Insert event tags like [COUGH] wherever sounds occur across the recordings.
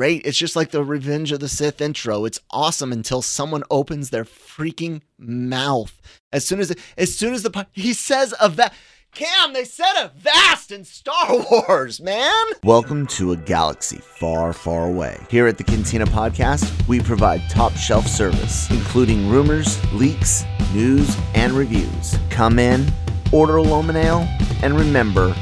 great. It's just like the Revenge of the Sith intro. It's awesome until someone opens their freaking mouth. As soon as as soon as the he says a va- Cam, they said a vast in Star [LAUGHS] Wars, man. Welcome to a galaxy far, far away. Here at the Cantina Podcast, we provide top shelf service, including rumors, leaks, news, and reviews. Come in, order a Loman and remember,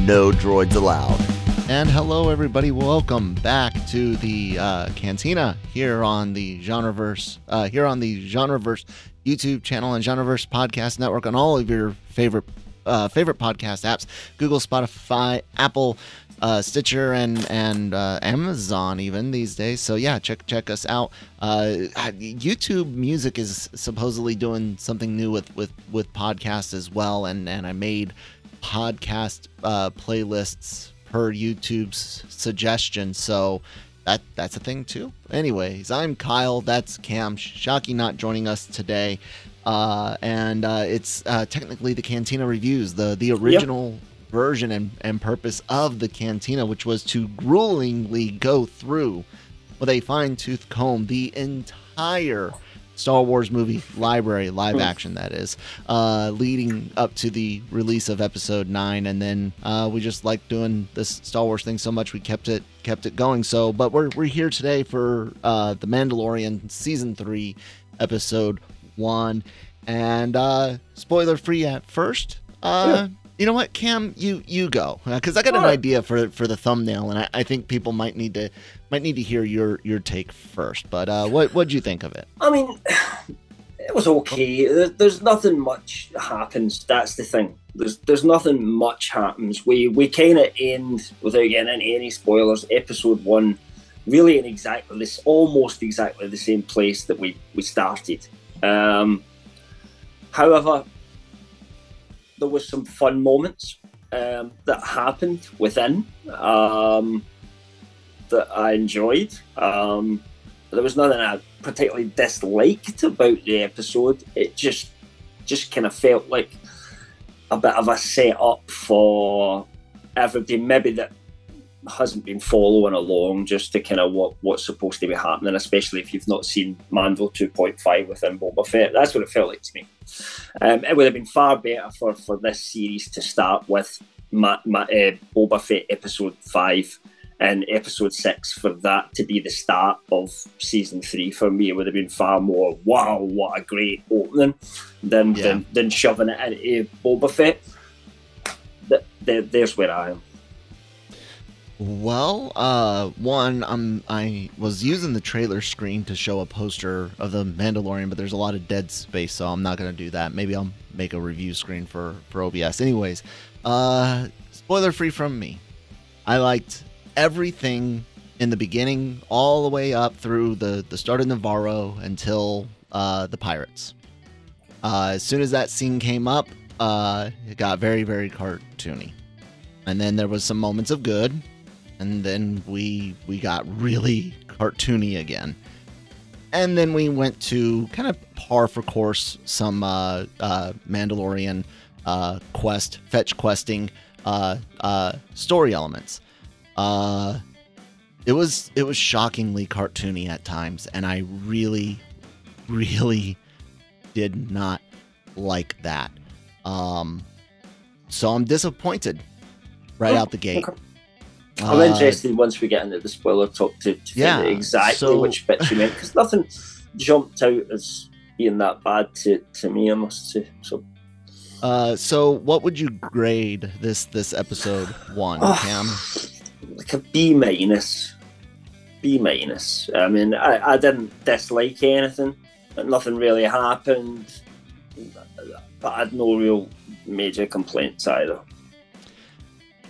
no droids allowed. And hello, everybody. Welcome back to the uh, Cantina here on the Genreverse, uh, here on the Genreverse YouTube channel and Genreverse Podcast Network on all of your favorite uh, favorite podcast apps: Google, Spotify, Apple, uh, Stitcher, and and uh, Amazon even these days. So yeah, check check us out. Uh, YouTube Music is supposedly doing something new with with with podcasts as well, and and I made podcast uh, playlists per YouTube's suggestion. So that that's a thing too. Anyways, I'm Kyle. That's Cam. Shockey not joining us today. Uh, and uh, it's uh, technically the Cantina reviews, the the original yep. version and, and purpose of the Cantina, which was to gruelingly go through with a fine tooth comb the entire Star Wars movie library, live action that is, uh, leading up to the release of Episode Nine, and then uh, we just like doing this Star Wars thing so much we kept it kept it going. So, but we're we're here today for uh, the Mandalorian season three, Episode One, and uh, spoiler free at first. Uh, yeah you know what, Cam, you you go because uh, I got an idea for for the thumbnail, and I, I, think people might need to might need to hear your your take first. But uh, what what do you think of it? I mean, [SIGHS] it was okay. There's nothing much happens. That's the thing. There's there's nothing much happens. We we kind of end without getting into any spoilers. Episode one, really in exactly this, almost exactly the same place that we we started. Um, however, there was some fun moments um, that happened within um, that I enjoyed. Um, there was nothing I particularly disliked about the episode. It just just kind of felt like a bit of a setup for everybody. Maybe that hasn't been following along just to kind of what what's supposed to be happening, especially if you've not seen Mando 2.5 within Boba Fett. That's what it felt like to me. Um, it would have been far better for, for this series to start with my, my, uh, Boba Fett episode 5 and episode 6 for that to be the start of season 3 for me. It would have been far more, wow, what a great opening than, yeah. than, than shoving it into Boba Fett. there's where I am. Well, uh, one, I was using the trailer screen to show a poster of the Mandalorian, but there's a lot of dead space, so I'm not gonna do that. Maybe I'll make a review screen for for OBS. Anyways, uh, spoiler free from me. I liked everything in the beginning, all the way up through the the start of Nevarro until uh, the pirates. Uh, as soon as that scene came up, uh, it got very very cartoony, and then there was some moments of good and then we we got really cartoony again. And then we went to kind of par for course some uh, uh, Mandalorian uh, quest, fetch questing uh, uh, story elements. Uh, it was it was shockingly cartoony at times, and I really, really did not like that. Um, so I'm disappointed right oh, out the gate. Okay. I'm uh, interested once we get into the spoiler talk to, to yeah, exactly so... which bits you meant because nothing jumped out as being that bad to, to me, I must say. So, uh, so what would you grade this this episode one, oh, Cam? Like a B minus. B minus. I mean, I, I didn't dislike anything. But nothing really happened, but I had no real major complaints either.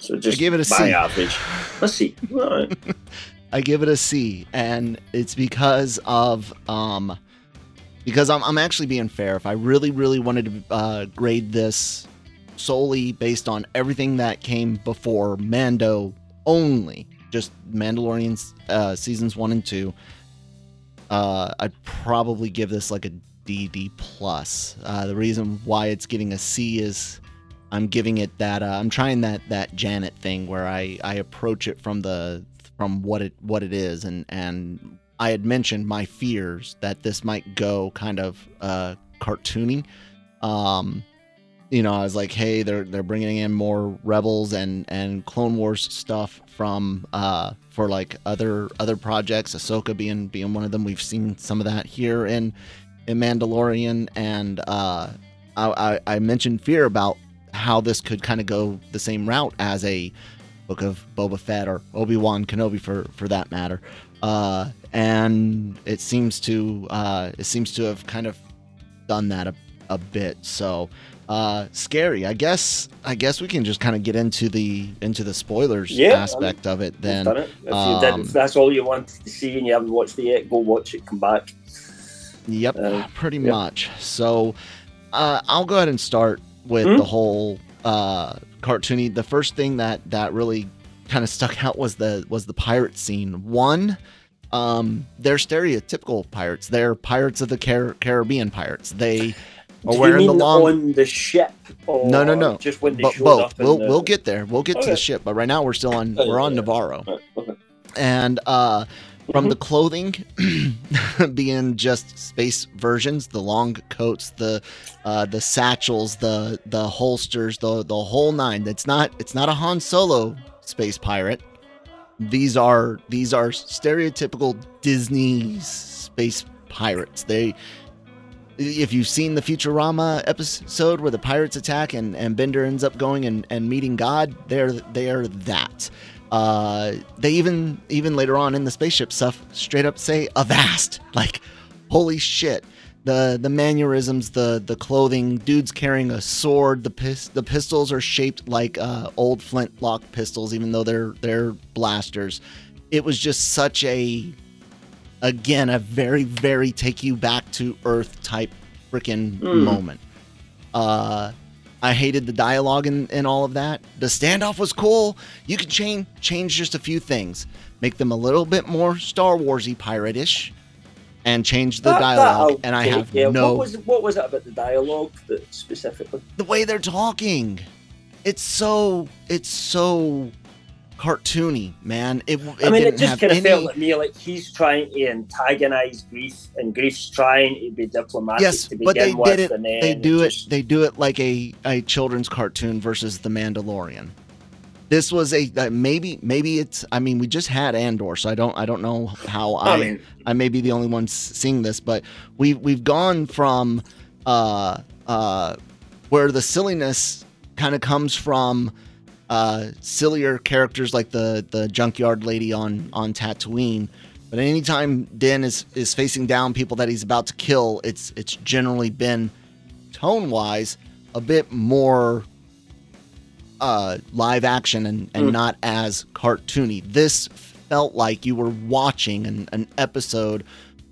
So just I give it a C. average. A C. All right. [LAUGHS] I give it a C, and it's because of um, because I'm I'm actually being fair. If I really really wanted to uh, grade this solely based on everything that came before Mando only, just Mandalorian uh, seasons one and two, uh, I'd probably give this like a D D plus. Uh, the reason why it's getting a C is I'm giving it that uh, I'm trying that that Janet thing where I I approach it from the from what it what it is, and and I had mentioned my fears that this might go kind of uh, cartoony. Um, you know, I was like, hey, they're they're bringing in more rebels and and Clone Wars stuff from uh for like other other projects. Ahsoka being being one of them. We've seen some of that here in in Mandalorian, and uh, I, I I mentioned fear about how this could kind of go the same route as a book of Boba Fett or Obi Wan Kenobi for for that matter. Uh, and it seems to uh, it seems to have kind of done that a, a bit. So uh, scary. I guess I guess we can just kind of get into the into the spoilers Yeah, aspect of it. Then it. If, um, did, if that's all you wanted to see and you haven't watched it yet, go watch it. Come back. Yep, Uh, pretty yep. much. So uh, I'll go ahead and start with Hmm? the whole uh, cartoony. The first thing that that really kind of stuck out was the was the pirate scene. One, um, they're stereotypical pirates. They're pirates of the Car- Caribbean pirates. They are you wearing the long. on the ship? No, no, no. Just when they showed both. We'll the- we'll get there. We'll get to the ship, but right now we're still on Oh, we're on. Nevarro [LAUGHS] okay. and uh, from the clothing [CLEARS THROAT] being just space versions, the long coats, the uh, the satchels, the the holsters, the the whole nine. It's not it's not a Han Solo space pirate. These are these are stereotypical Disney space pirates. They if you've seen the Futurama episode where the pirates attack and, and Bender ends up going and, and meeting God, they're they're that. Uh, they even even later on in the spaceship stuff straight up say avast. [LAUGHS] Like holy shit. The the mannerisms the the clothing dudes carrying a sword the pis- the pistols are shaped like uh, old flintlock pistols even though they're they're blasters. It was just such a again a very very take you back to earth type freaking Mm. moment. Uh I hated the dialogue and, and all of that. The standoff was cool. You could change change just a few things, make them a little bit more Star Warsy pirate-ish, and change the That- that dialogue. I'll and I have yeah. no What was what was it about the dialogue that specifically? the way they're talking. It's so it's so cartoony, man. It, it I mean, it just kind of any. felt like me like he's trying to antagonize Greef, and Greef's trying to be diplomatic yes, to but they with, did it. They do it. just- They do it like a a children's cartoon versus The Mandalorian. This was a uh, maybe maybe it's. I mean, we just had Andor, so I don't I don't know how I I mean, I may be the only one seeing this, but we've we've gone from uh uh where the silliness kind of comes from uh sillier characters like the the junkyard lady on on Tatooine. But anytime Din is is facing down people that he's about to kill, it's it's generally been tone wise a bit more uh live action and, and Mm. not as cartoony. This felt like you were watching an, an episode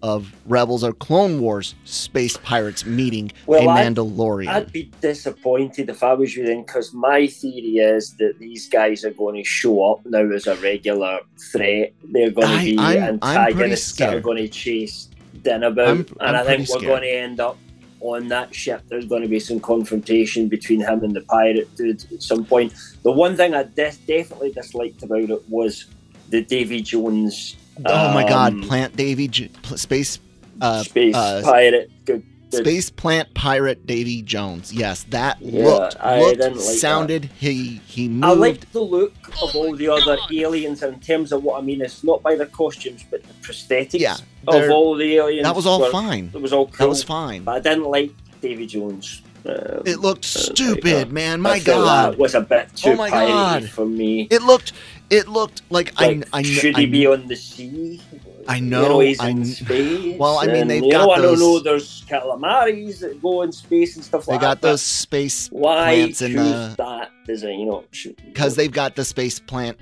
of Rebels or Clone Wars space pirates meeting Well, a Mandalorian. I'd be disappointed if I was you then, because my theory is that these guys are going to show up now as a regular threat. They're going to be I'm- I'm antagonists that are going to chase Din about, I'm- and I'm I think we're scared. going to end up on that ship. There's going to be some confrontation between him and the pirate dude at some point. The one thing I de- definitely disliked about it was the Davy Jones. Oh my God! um, Plant Davy J- space uh, space uh, pirate. Good. good. space plant pirate Davy Jones. Yes, that Yeah, looked I looked didn't like that. sounded. He he moved. I like the look of all the other aliens in terms of what I mean. It's not by the costumes, but the prosthetics Yeah, of all the aliens. that was all were- fine. It was all cool. That was fine. But I didn't like Davy Jones. Um, It looked uh, stupid, like, man. I My God. that was a bit too Oh my God. for me. It looked. It looked like, Like, I. I should I he be on the sea? I You know, know he's I in space. Well, I mean, they've got know, I don't know. There's calamaris that go in space and stuff like that. They got that. those space Why plants in the that design? You know, because they've got the space plant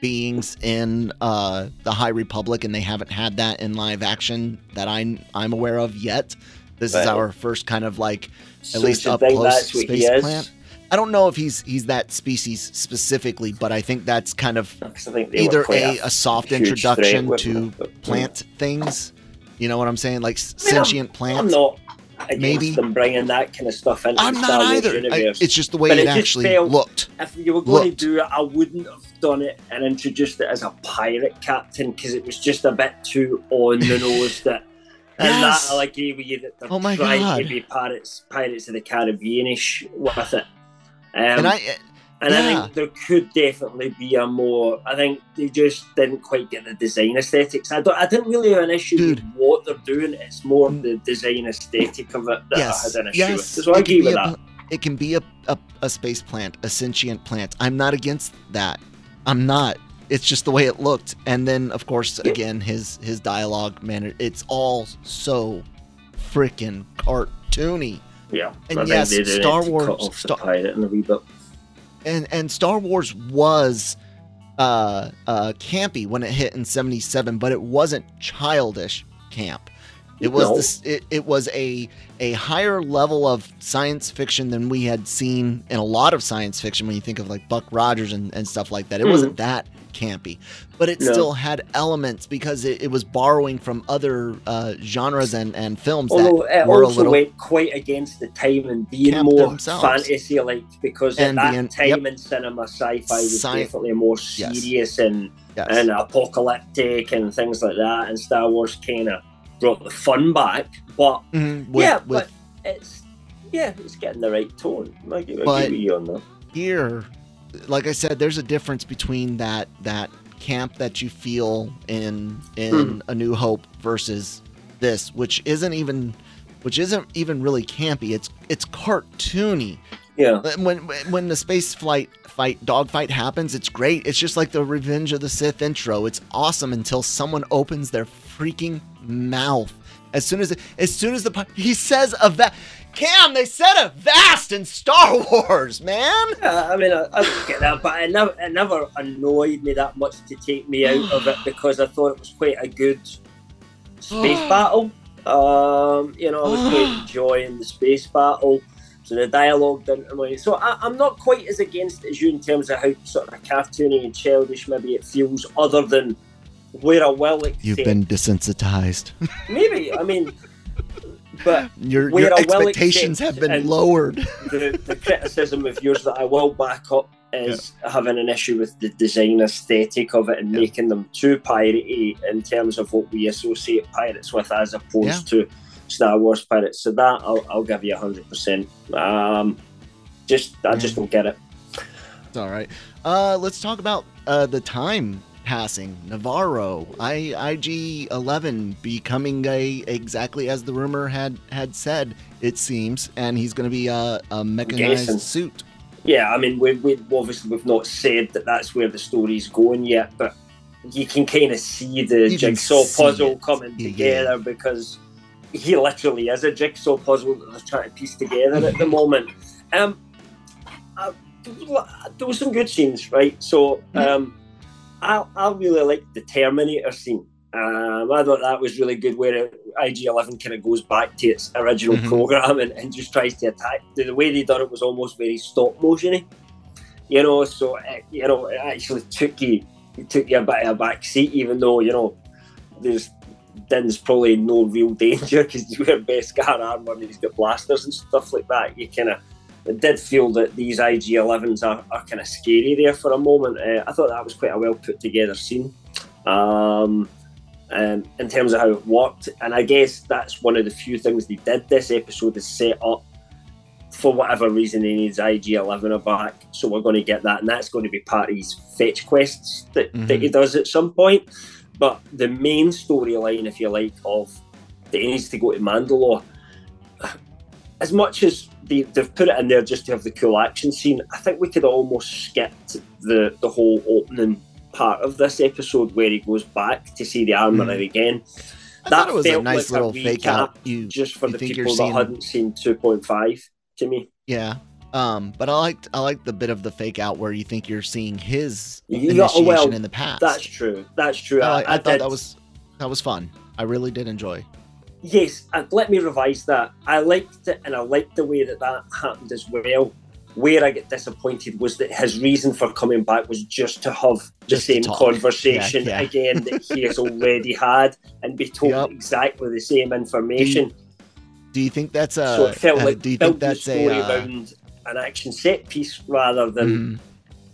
beings in uh, the High Republic, and they haven't had that in live action that I I'm aware of yet. This is our first kind of like at So least up close space is? plant. I don't know if he's he's that species specifically, but I think that's kind of Because I think they either a, a soft introduction to plant things. You know what I'm saying? Like I mean, I'm- sentient I'm plants. not against Maybe. them bringing that kind of stuff into I'm not Star Wars either. I- it's just the way But it, it actually looked. if you were going looked. to do it, I wouldn't have done it and introduced it as a pirate captain because it was just a bit too on the [LAUGHS] nose. That and Yes. that I'll agree with you that they're Oh my trying God. to be pirates, Pirates of the Caribbeanish with it. Um, and I and I think there could definitely be a more. I think they just didn't quite get the design aesthetics. I don't. I didn't really have an issue Dude. with what they're doing. It's more the design aesthetic of it that yes, I had an issue yes. with. So I it agree can with be that. a, It can be a, a a space plant, a sentient plant. I'm not against that. I'm not. It's just the way it looked. And then, of course, Yeah. again, his his dialogue, man, it- it's all so freaking cartoony. Yeah, And I yes, Star Wars- Star- the pirate in a wee bit. and and Star Wars was uh uh campy when it hit in 77 but it wasn't childish camp it was No. this it, it was a a higher level of science fiction than we had seen in a lot of science fiction when you think of like Buck Rogers and, and stuff like that it Mhm. wasn't that campy but it No. still had elements because it, it was borrowing from other uh genres and and films Although that it were a also little went quite against the time and being more themselves. fantasy like because And at that being- time yep. in cinema sci-fi was Sci- definitely more Yes. serious and, yes. and apocalyptic and things like that and Star Wars kind of brought the fun back but Mhm, with- yeah with but it's yeah it's getting the right tone I agree, But- agree with you on that here like i said there's a difference between that that camp that you feel in in Mhm. a new hope versus this which isn't even which isn't even really campy. It's it's cartoony. Yeah. When when the space flight fight dogfight happens it's great. It's just like the revenge of the sith intro. It's awesome until someone opens their freaking mouth. As soon as as soon as the he says a va- cam they said a vast in star [LAUGHS] wars man Yeah, I mean, I, I get that, but it never, it never annoyed me that much to take me out of it [SIGHS] because I thought it was quite a good space [SIGHS] battle. Um, you know, I was quite [SIGHS] enjoying the space battle. So the dialogue didn't annoy. So I, I'm not quite as against it as you in terms of how sort of cartoony and childish maybe it feels, other than where I will accept. You've been desensitized. [LAUGHS] maybe. I mean, but Your, your expectations have been lowered. the, the criticism of yours that I will back up is having an issue with the design aesthetic of it and Yeah. making them too piratey in terms of what we associate pirates with as opposed to Star Wars pirates. So that I'll, I'll give you hundred percent. Um, just I just don't get it. It's all right. Uh, let's talk about uh, the time passing. Nevarro, IG Eleven becoming a exactly as the rumor had had said. It seems, and he's going to be a, a mechanized suit. Yeah, I mean we we obviously we've not said that that's where the story's going yet, but you can kind of see the You jigsaw see puzzle it. coming Yeah, together because he literally is a jigsaw puzzle that they're trying to piece together at the moment. Um, I, there were some good scenes, right? So um, I, I really like the Terminator scene. Um, I thought that was really good, where IG Eleven kind of goes back to its original Mhm. program and, and just tries to attack. The, the way they done it was almost very stop motiony, you know. So it, you know, it actually took you, it took you a bit of a back seat, even though you know there's then there's probably no real [LAUGHS] danger because he's wearing Beskar armor and he's got blasters and stuff like that. You kind of it did feel that these IG11s are, are kind of scary there for a moment. Uh, I thought that was quite a well put together scene um, um, in terms of how it worked. And I guess that's one of the few things they did this episode is set up for whatever reason he needs IG11 back. So we're going to get that. And that's going to be part of his fetch quests that, that he does at some point. But the main storyline, if you like, of that he needs to go to Mandalore, as much as they, they've put it in there just to have the cool action scene, I think we could almost skip the, the whole opening part of this episode where he goes back to see the armor Mhm. again. I thought it was a nice like little fake out. You just for you the people that hadn't seen 2.5 to me. Yeah. Um, but I liked I liked the bit of the fake out where you think you're seeing his Yeah, initiation well, in the past. That's true. That's true. I, I, I I thought did- that was that was fun. I really did enjoy. Yes, and let me revise that. I liked it, and I liked the way that that happened as well. Where I get disappointed was that his reason for coming back was just to have the Just same conversation Yeah, yeah. again that he has already [LAUGHS] had and be told Yup. exactly the same information. Do you think that's a? so it felt uh, like do you think that's the story a? Uh, around an action set piece rather than mhm.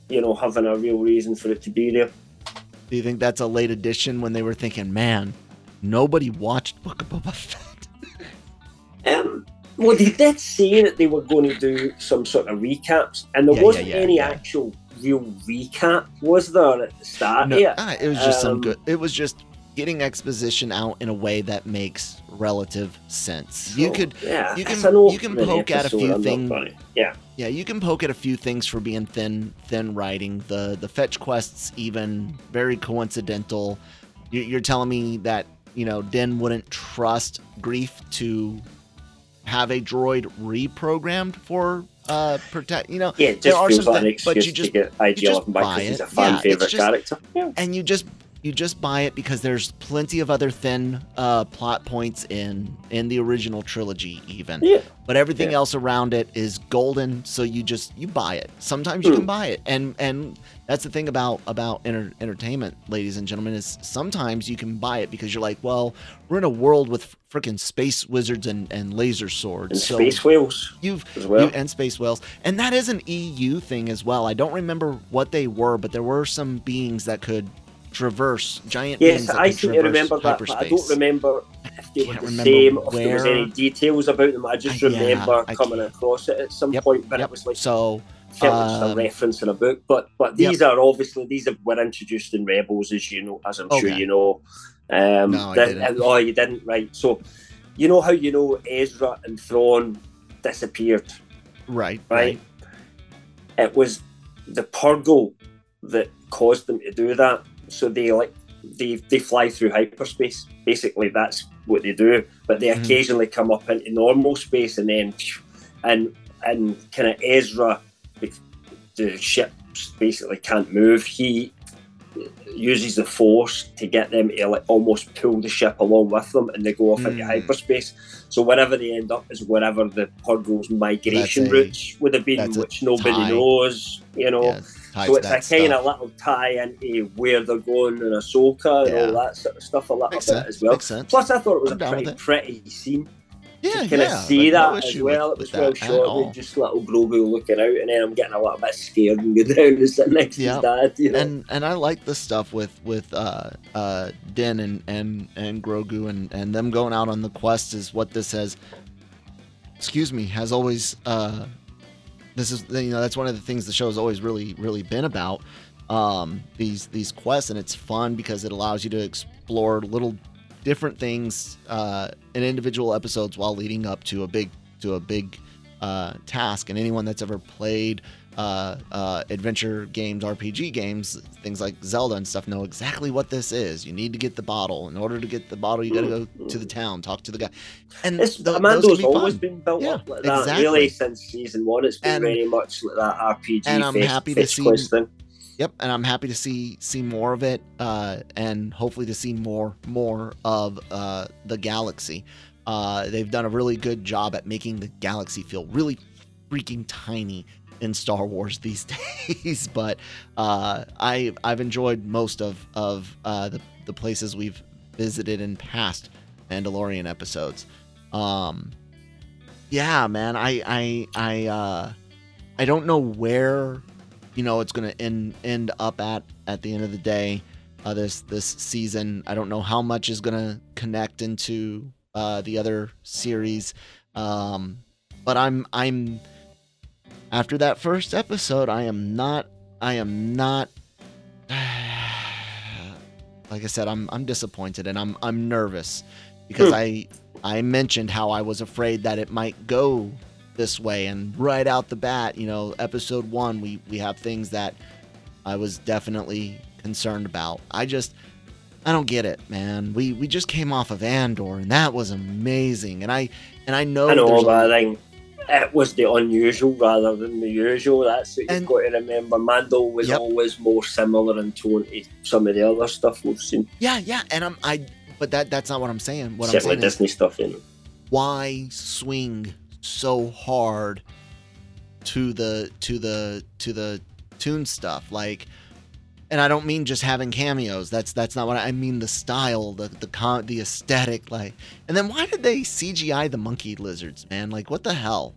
you know having a real reason for it to be there. Do you think that's a late addition when they were thinking, man, nobody watched Book of Boba Fett? [LAUGHS] Um, well, they did say that they were going to do some sort of recaps, and there Yeah, wasn't yeah, any yeah. actual real recap, was there at the start? No, yeah, ah, it was just some Um, good. It was just getting exposition out in a way that makes relative sense. you could, yeah, you can- an you can poke at a few I'm thing- gonna- Yeah, yeah, you can poke at a few things for being thin, thin writing. The the fetch quests even very coincidental. You're telling me that you know Den wouldn't trust Greef to have a droid reprogrammed for uh protect. You know, yeah, it There just are some like an but excuse you just- to get ideal just up and back buy it. a fan Yeah, favorite just- character. Yeah. and you just you just buy it because there's plenty of other thin uh, plot points in in the original trilogy even Yeah. but everything Yeah. else around it is golden so you just you buy it sometimes you Hmm. can buy it and and that's the thing about about enter, entertainment ladies and gentlemen is sometimes you can buy it because you're like well we're in a world with freaking space wizards and and laser swords And so space whales you've as well. you- and space whales and that is an eu thing as well i don't remember what they were but there were some beings that could traverse giant Yes, I seem to remember that, but I don't remember if they were the same, or if there was any details about them. I just I- yeah, remember I coming across it at some Yep, point, but Yep. it was like so um, a reference in a book. But but Yep. these are obviously these are, were introduced in Rebels, as you know, as I'm sure you know. Um, No, I that- didn't. and- oh, you didn't, right? So you know how you know Ezra and Thrawn disappeared, right right? It was the Purrgil that caused them to do that. So they like they they fly through hyperspace. Basically, that's what they do. But they Mhm. occasionally come up into normal space, and then and and kind of Ezra, the, the ships basically can't move. He uses the force to get them to like almost pull the ship along with them, and they go off into Mm. hyperspace. So wherever they end up is wherever the Purrgil's migration a- routes would have been, which nobody tie. knows. You know, yeah, so it's that a kind of little tie into where they're going in Ahsoka and Yeah. all that sort of stuff a little makes bit sense as well. Plus, I thought it was I'm a pretty, pretty scene yeah to kind of yeah see like, no that as well. with, it was well shot with just little Grogu looking out, and then I'm getting a little bit scared and go [LAUGHS] down and sit next to Yeah. his dad. You know? and and I like the stuff with with uh uh Din and and and Grogu and and them going out on the quest is what this has excuse me has always uh this is you know that's one of the things the show has always really really been about um these these quests and it's fun because it allows you to explore little different things uh in individual episodes while leading up to a big to a big uh task. And anyone that's ever played uh, uh, adventure games, RPG games, things like Zelda and stuff know exactly what this is. You need to get the bottle. In order to get the bottle, you got to go to the town, talk to the guy. And It's, th- those Amando's be always fun. been built Yeah, up like that. exactly. Really, since season one, it's been And- very much like that RPG. and I'm happy to see- thing. Yep, and I'm happy to see see more of it, uh, and hopefully to see more more of uh, the galaxy. Uh, they've done a really good job at making the galaxy feel really freaking tiny in Star Wars [LAUGHS] these days. but uh, I I've enjoyed most of of uh, the the places we've visited in past Mandalorian episodes. Um, yeah, man, I I I uh, I don't know where you know it's gonna end end up at at the end of the day. Uh, this this season, I don't know how much is gonna connect into uh, the other series, um, but I'm I'm after that first episode, I am not I am not [SIGHS] like I said, I'm I'm disappointed and I'm I'm nervous because. I I mentioned how I was afraid that it might go this way and right out the bat, you know, episode 1 we we have things that I was definitely concerned about. I just I don't get it, man. We we just came off of Andor and that was amazing. And I and I know I know, there's a- but I think it was the unusual rather than the usual. That's what And- you've got to remember. Mando was Yep. always more similar in tone to some of the other stuff we've seen. Yeah, yeah, and I'm I but that that's not what I'm saying. What I'm saying is Disney stuff, you know. why swing so hard to the to the to the tune stuff like and I don't mean just having cameos. That's that's not what I, I mean. The style, the the con, the aesthetic, like. And then why did they CGI the monkey lizards, man? Like what the hell?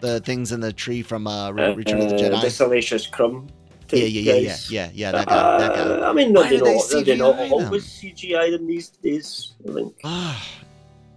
The things in the tree from uh, Re- Return of the Uh, Jedi. The Salacious Crumb. yeah, yeah, yeah, yeah, yeah, yeah. That guy, that Uh, guy. I mean, Why they did they not, they not always CGI them these days. I think. Ah,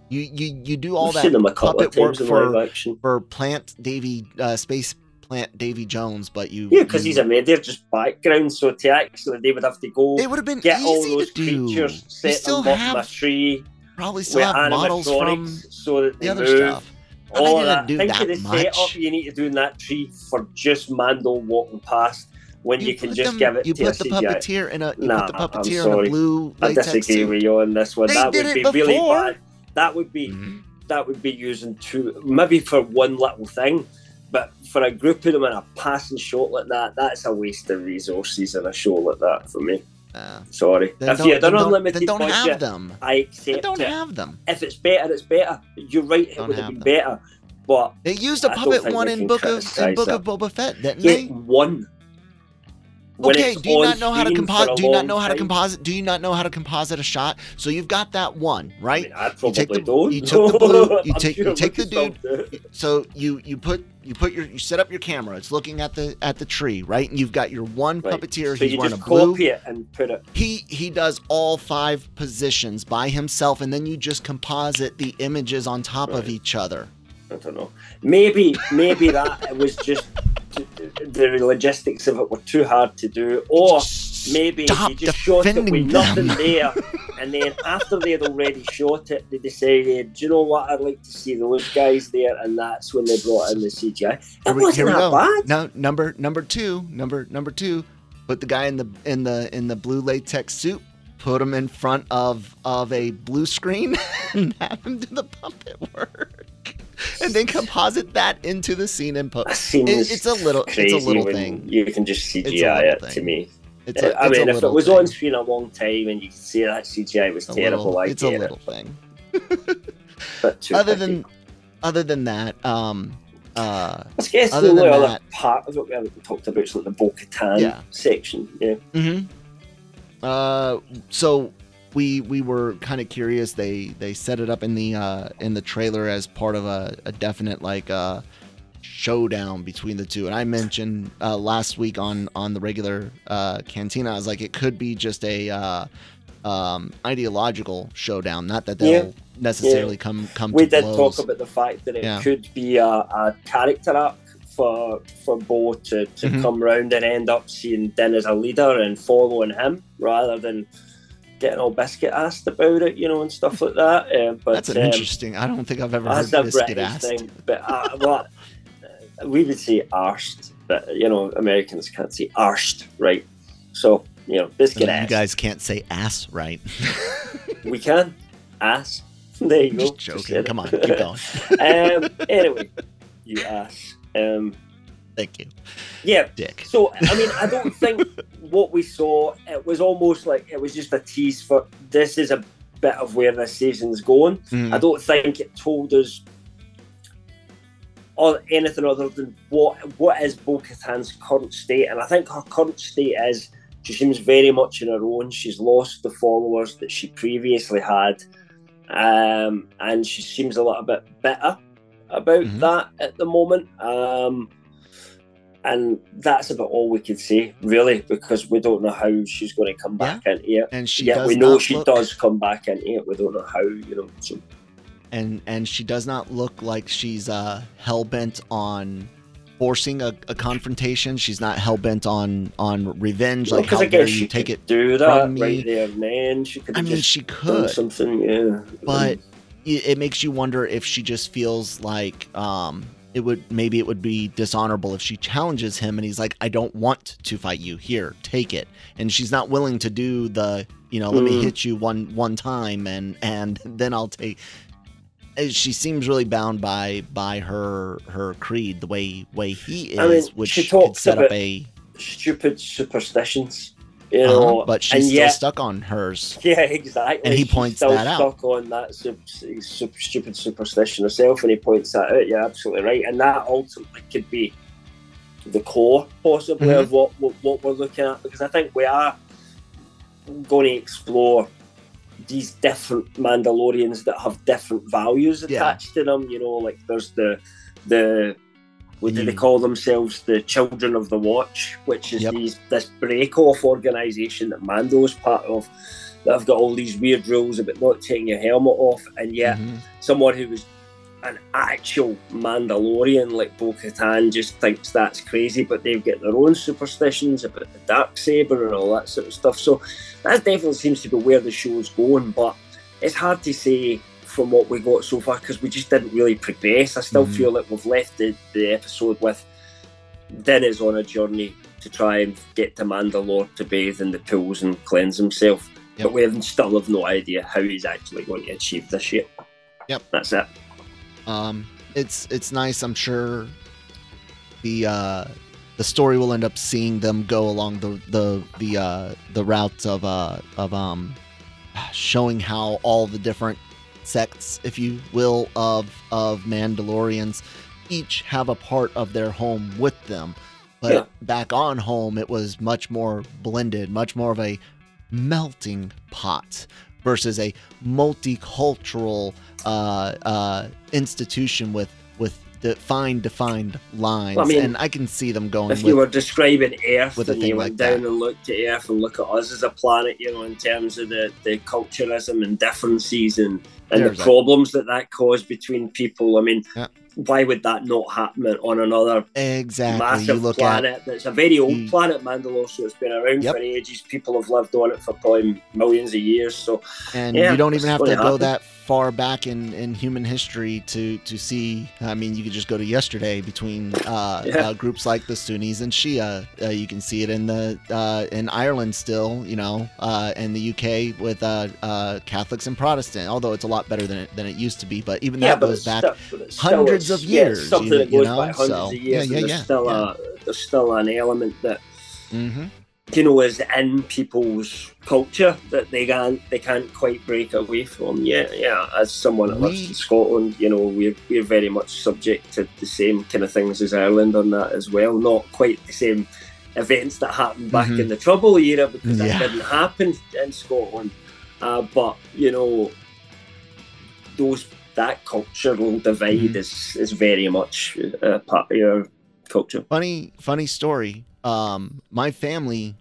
you you you do all I've that seen them a couple of puppet work for for Plant Davy, uh, Space Plant Davy Jones, but you Yeah, because you- he's a made. They're just background, so to actually they would have to go It would have been get all easy those to do. creatures, You set still them up in a have tree probably still have models from so that they the other move. stuff. But All that. Think that of the setup you need to do in that tree for just Mando walking past when you, can just them- give it You to a put the CGI. puppeteer in a you Nah, put the I'm puppeteer in a sorry. blue I disagree with you on this one. They that would be really bad. That would be Mhm. that would be using two maybe for one little thing, but for a group of them in a passing shot like that, that's a waste of resources in a show like that for me. Uh, Sorry. if you an don't, unlimited then don't budget, have them. I accept don't it. have them. If it's better, it's better. You're right, it would have been them. better. But They used a I puppet one in Book of in Book of Boba Fett, didn't they? one. When Okay, do you not know how to composite? Do you not know how to time- composite? Do you not know how to composite a shot? So you've got that one, I right? mean, I You take the- don't. you took the blue- [LAUGHS] you take- you take the dude. can still do it. So you you put you put your you set up your camera. It's looking at the at the tree, right? And you've got your one Right. puppeteer. So he's you wearing a blue. it and put it. He he does all five positions by himself, and then you just composite the images on top of each other. I don't know. Maybe maybe that it was just the logistics of it were too hard to do, or maybe Stop you just shot it with nothing them. there, and then after they'd already shot it, they decided, do you know what? I'd like to see those guys there, and that's when they brought in the CGI. It we, wasn't that bad. No, number number two, number number two. Put the guy in the in the in the blue latex suit. Put him in front of of a blue screen [LAUGHS] and have him do the puppet work, and then composite that into the scene and put. It, it's a little it's a little thing. You can just CGI it to me. It's a, I it's mean, if it was thing. on screen a long time and you could see that CGI was terrible, little- it's a little it. thing. [LAUGHS] But Other than other than that, um, uh, I guess the only other that- part of what we haven't talked about is like the Bo-Katan Yeah. section. Yeah. hmm Uh, so we we were kind of curious. They they set it up in the uh in the trailer as part of a, a definite like uh showdown between the two. And I mentioned uh, last week on on the regular uh cantina, I was like, it could be just a uh um ideological showdown. Not that they'll Yeah. necessarily come come We did blows. talk about the fact that it Yeah. could be a, a character arc for for Bo to, to Mhm. come round and end up seeing Din as a leader and following him rather than getting all biscuit asked about it, you know, and stuff like that. Um, but That's an um, interesting. I don't think I've ever heard biscuit asked. thing, but uh, what we would say arsed, but you know Americans can't say arsed, right? So you know biscuit ass. you guys can't say ass right. [LAUGHS] we can ass. [LAUGHS] There you I'm go. just Just joking. said Come on, keep going. [LAUGHS] um, anyway, you ass. Um, Thank you, yeah. Dick. So I mean, I don't [LAUGHS] think what we saw. It was almost like it was just a tease for this is a bit of where this season's going. Mm. I don't think it told us or anything other than what what is Bo Katan's current state. And I think her current state is she seems very much in her own. She's lost the followers that she previously had. Um, and she seems a little bit bitter about Mhm. that at the moment. Um, and that's about all we can say, really, because we don't know how she's going to come back into it. and she yeah, does we know she look, does come back into it. We don't know how, you know. So and and she does not look like she's uh hell bent on forcing a, a confrontation. She's not hell bent on on revenge. Like because how I dare guess you she take could it? do that from me. right there then. She could I mean, she could, something, yeah. but it, it makes you wonder if she just feels like um it would maybe it would be dishonorable if she challenges him and he's like I don't want to fight you. Here take it. And she's not willing to do the you know let me Mm. hit you one one time and and [LAUGHS] then I'll take she seems really bound by by her her creed the way way he is I mean, which she could set up a stupid superstitions, you know. but she's still yet, stuck on hers Yeah, exactly. And he points still that out. stuck on that sup- sup- stupid superstition herself, and he points that out. Yeah, absolutely right. And that ultimately could be the core possibly Mhm. of what, what what we're looking at because I think we are going to explore these different Mandalorians that have different values Yeah. attached to them. You know, like there's the the what do they call themselves? The Children of the Watch, which is Yep. these this break off organization that Mando's part of. That have got all these weird rules about not taking your helmet off, and yet Mhm. someone who was an actual Mandalorian like Bo Katan just thinks that's crazy, but they've got their own superstitions about the dark saber and all that sort of stuff. So that definitely seems to be where the show's going, but it's hard to say from what we got so far because we just didn't really progress. I still Mhm. feel like we've left the, the episode with Dennis on a journey to try and get to Mandalore to bathe in the pools and cleanse himself. Yep. But we have still have no idea how he's actually going to achieve this yet. Yep. That's it. Um, it's it's nice. I'm sure the uh, the story will end up seeing them go along the the the uh, the route of uh, of um, showing how all the different sects, if you will, of of Mandalorians each have a part of their home with them. But Yeah. back on home, it was much more blended, much more of a melting pot versus a multicultural uh, uh, institution with with defined defined lines. I mean, and I can see them going If with you were describing Earth with a and you like down that. and looked at Earth and look at us as a planet, you know, in terms of the, the culturalism and differences and, and There's the problems that that caused between people. I mean, Yeah. why would that not happen on another exactly. massive You look planet that's a very old Mm. planet, Mandalore, so it's been around Yep. for ages. People have lived on it for probably millions of years. So and Yeah, you don't even have to go happened. that far back in, in human history to to see. I mean, you could just go to yesterday between uh, Yeah. uh, groups like the Sunnis and Shia. Uh, you can see it in the uh, in Ireland still, you know, uh, and the UK with uh, uh, Catholics and Protestant. Although it's a lot better than it, than it used to be, but even that but goes back. still- but it's still- hundreds of years, something you- that you goes know, so- of years. yeah, and yeah, there's yeah, still yeah. a there's still an element that hmm you know is in people's culture that they can't they can't quite break away from. Yeah, yeah. As someone that lives in Scotland, you know, we're we're very much subject to the same kind of things as Ireland on that as well. Not quite the same events that happened back Mhm. in the Trouble era because Yeah. that didn't happen in Scotland. Uh, but you know, those that cultural divide Mhm. is is very much a part of your culture. Funny, funny story. Um, my family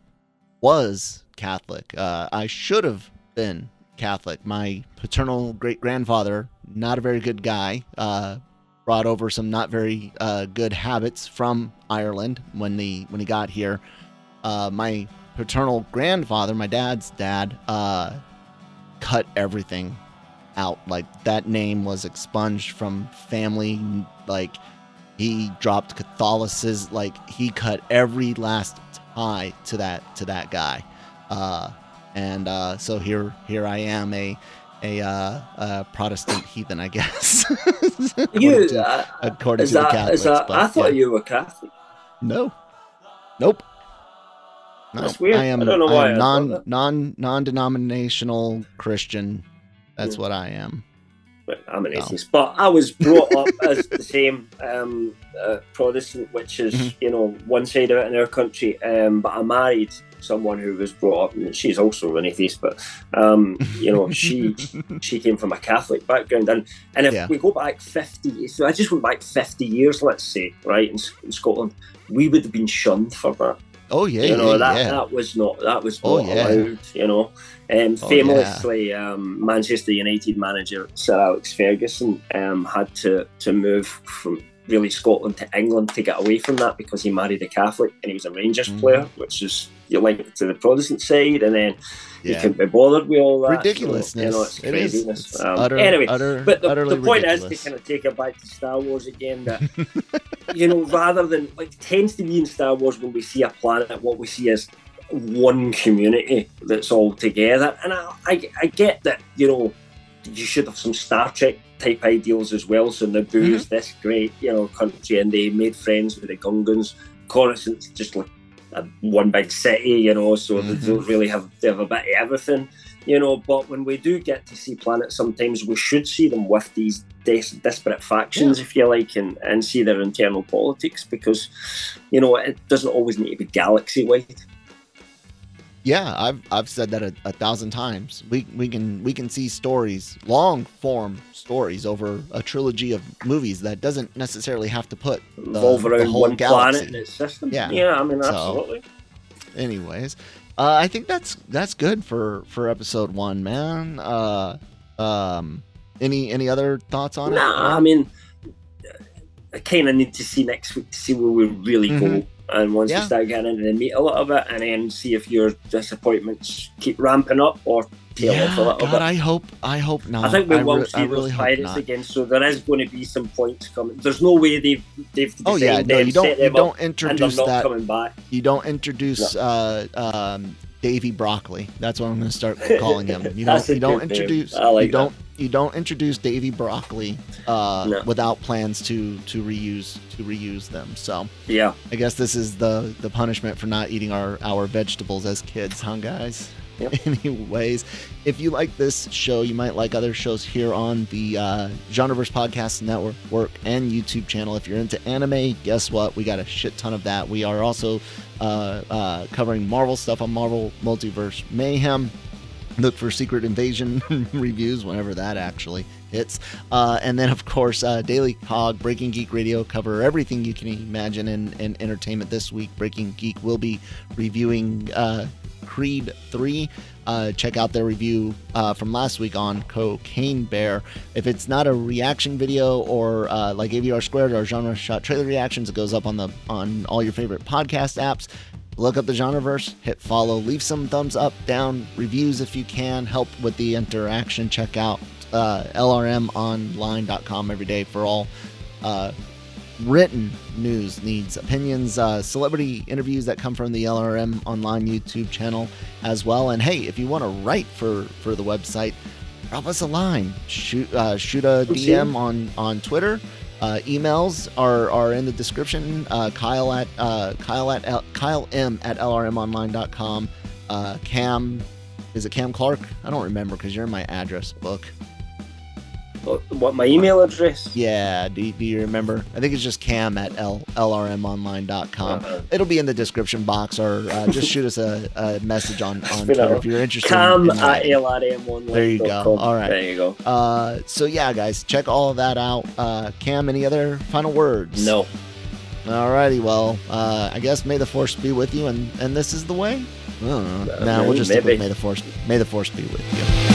was Catholic. Uh, I should have been Catholic. My paternal great grandfather, not a very good guy, uh, brought over some not very uh, good habits from Ireland when he when he got here. Uh, my paternal grandfather, my dad's dad, uh, cut everything out. Like that name was expunged from family. Like he dropped Catholicism. Like he cut every last tie to that to that guy. Uh, and uh, so here here I am a a, uh, a Protestant heathen, I guess. [LAUGHS] according You, to, uh, according to the that, Catholics. is that, but, I thought yeah. you were Catholic. No. Nope. No. That's weird. I am, I don't know why am I non non non denominational Christian. That's Hmm. what I am. But I'm an No. atheist. But I was brought up [LAUGHS] as the same um, uh, Protestant, which is, Mhm. you know, one side of it in our country. Um, but I married someone who was brought up, and she's also an atheist, but, um, you know, she [LAUGHS] she came from a Catholic background. And, and if Yeah. we go back 50, so I just went back 50 years, let's say, right, in, in Scotland, we would have been shunned for that. Oh yeah, you know yeah, that yeah. that was not that was Oh, not yeah. allowed. You know, um, Oh, famously, um, Manchester United manager Sir Alex Ferguson um, had to to move from really Scotland to England to get away from that because he married a Catholic and he was a Rangers Mhm. player, which is you link to the Protestant side, and then he yeah. couldn't be bothered with all that. so, Ridiculousness. you know, it's craziness. It's Um, utter, anyway, utter, but the, the point ridiculous. is to kind of take it back to Star Wars again that [LAUGHS] you know rather than like tends to be in Star Wars when we see a planet what we see is one community that's all together and I, I, I get that you know you should have some Star Trek type ideals as well so Naboo Mm-hmm. is this great you know country and they made friends with the Gungans Coruscant's just like a one big city you know so they Mhm. don't really have they have a bit of everything you know. But when we do get to see planets, sometimes we should see them with these des- disparate factions, if you like, and, and see their internal politics because, you know, it doesn't always need to be galaxy wide. Yeah, I've I've said that a, a, thousand times. We we can we can see stories, long form stories over a trilogy of movies that doesn't necessarily have to put the, revolve around one galaxy. planet in its system. Yeah, yeah, I mean absolutely. So, anyways, uh, I think that's that's good for for episode one, man. Uh, um, any any other thoughts on nah, it? Nah, I mean, I kind of need to see next week to see where we really mm-hmm. go and once yeah. you start getting into the meat a little bit, and then see if your disappointments keep ramping up or tail yeah, off a little God, bit. I hope, I hope not. I think we I will re- see I those really pirates again, so there is going to be some points coming. There's no way they've they've oh yeah, no, you don't you don't introduce that. Coming back. You don't introduce no. uh, um, Davy Broccoli. That's what I'm going to start [LAUGHS] calling him. You don't you don't introduce like you don't you don't introduce Davy Broccoli uh, no. without plans to to reuse to reuse them. So yeah, I guess this is the the punishment for not eating our our vegetables as kids, huh, guys? Yep. [LAUGHS] Anyways, if you like this show, you might like other shows here on the uh, Genreverse Podcast Network work, and YouTube channel. If you're into anime, guess what? We got a shit ton of that. We are also uh, uh, covering Marvel stuff on Marvel Multiverse Mayhem. Look for Secret Invasion [LAUGHS] reviews whenever that actually hits. Uh, and then, of course, uh, Daily Cog, Breaking Geek Radio cover everything you can imagine in, in entertainment this week. Breaking Geek will be reviewing uh, Creed 3. Uh, check out their review uh, from last week on Cocaine Bear. If it's not a reaction video or uh, like AVR Squared or Genre Shot trailer reactions, it goes up on the on all your favorite podcast apps. Look up the Genreverse, hit follow, leave some thumbs up, down, reviews if you can, help with the interaction. Check out uh, lrmonline.com every day for all uh, written news needs, opinions, uh, celebrity interviews that come from the LRM online YouTube channel as well. And hey, if you want to write for for the website, drop us a line, shoot uh, shoot a DM on on Twitter. Uh, emails are, are in the description. Uh, Kyle at uh, Kyle at L- Kyle M at lrmonline.com. Uh, Cam, is it Cam Clark? I don't remember because you're in my address book. What my email address? Yeah. Do, do you remember? I think it's just cam at L, lrmonline.com. Uh-huh. It'll be in the description box, or uh, [LAUGHS] just shoot us a, a message on, on Twitter if you're interested. Cam in, at lrm There you go. All right. There you go. Uh, so yeah, guys, check all of that out. Uh, Cam, any other final words? No. Alrighty, well, uh, I guess may the force be with you, and and this is the way. I don't know. Nah, we'll just stick with may the force. May the force be with you.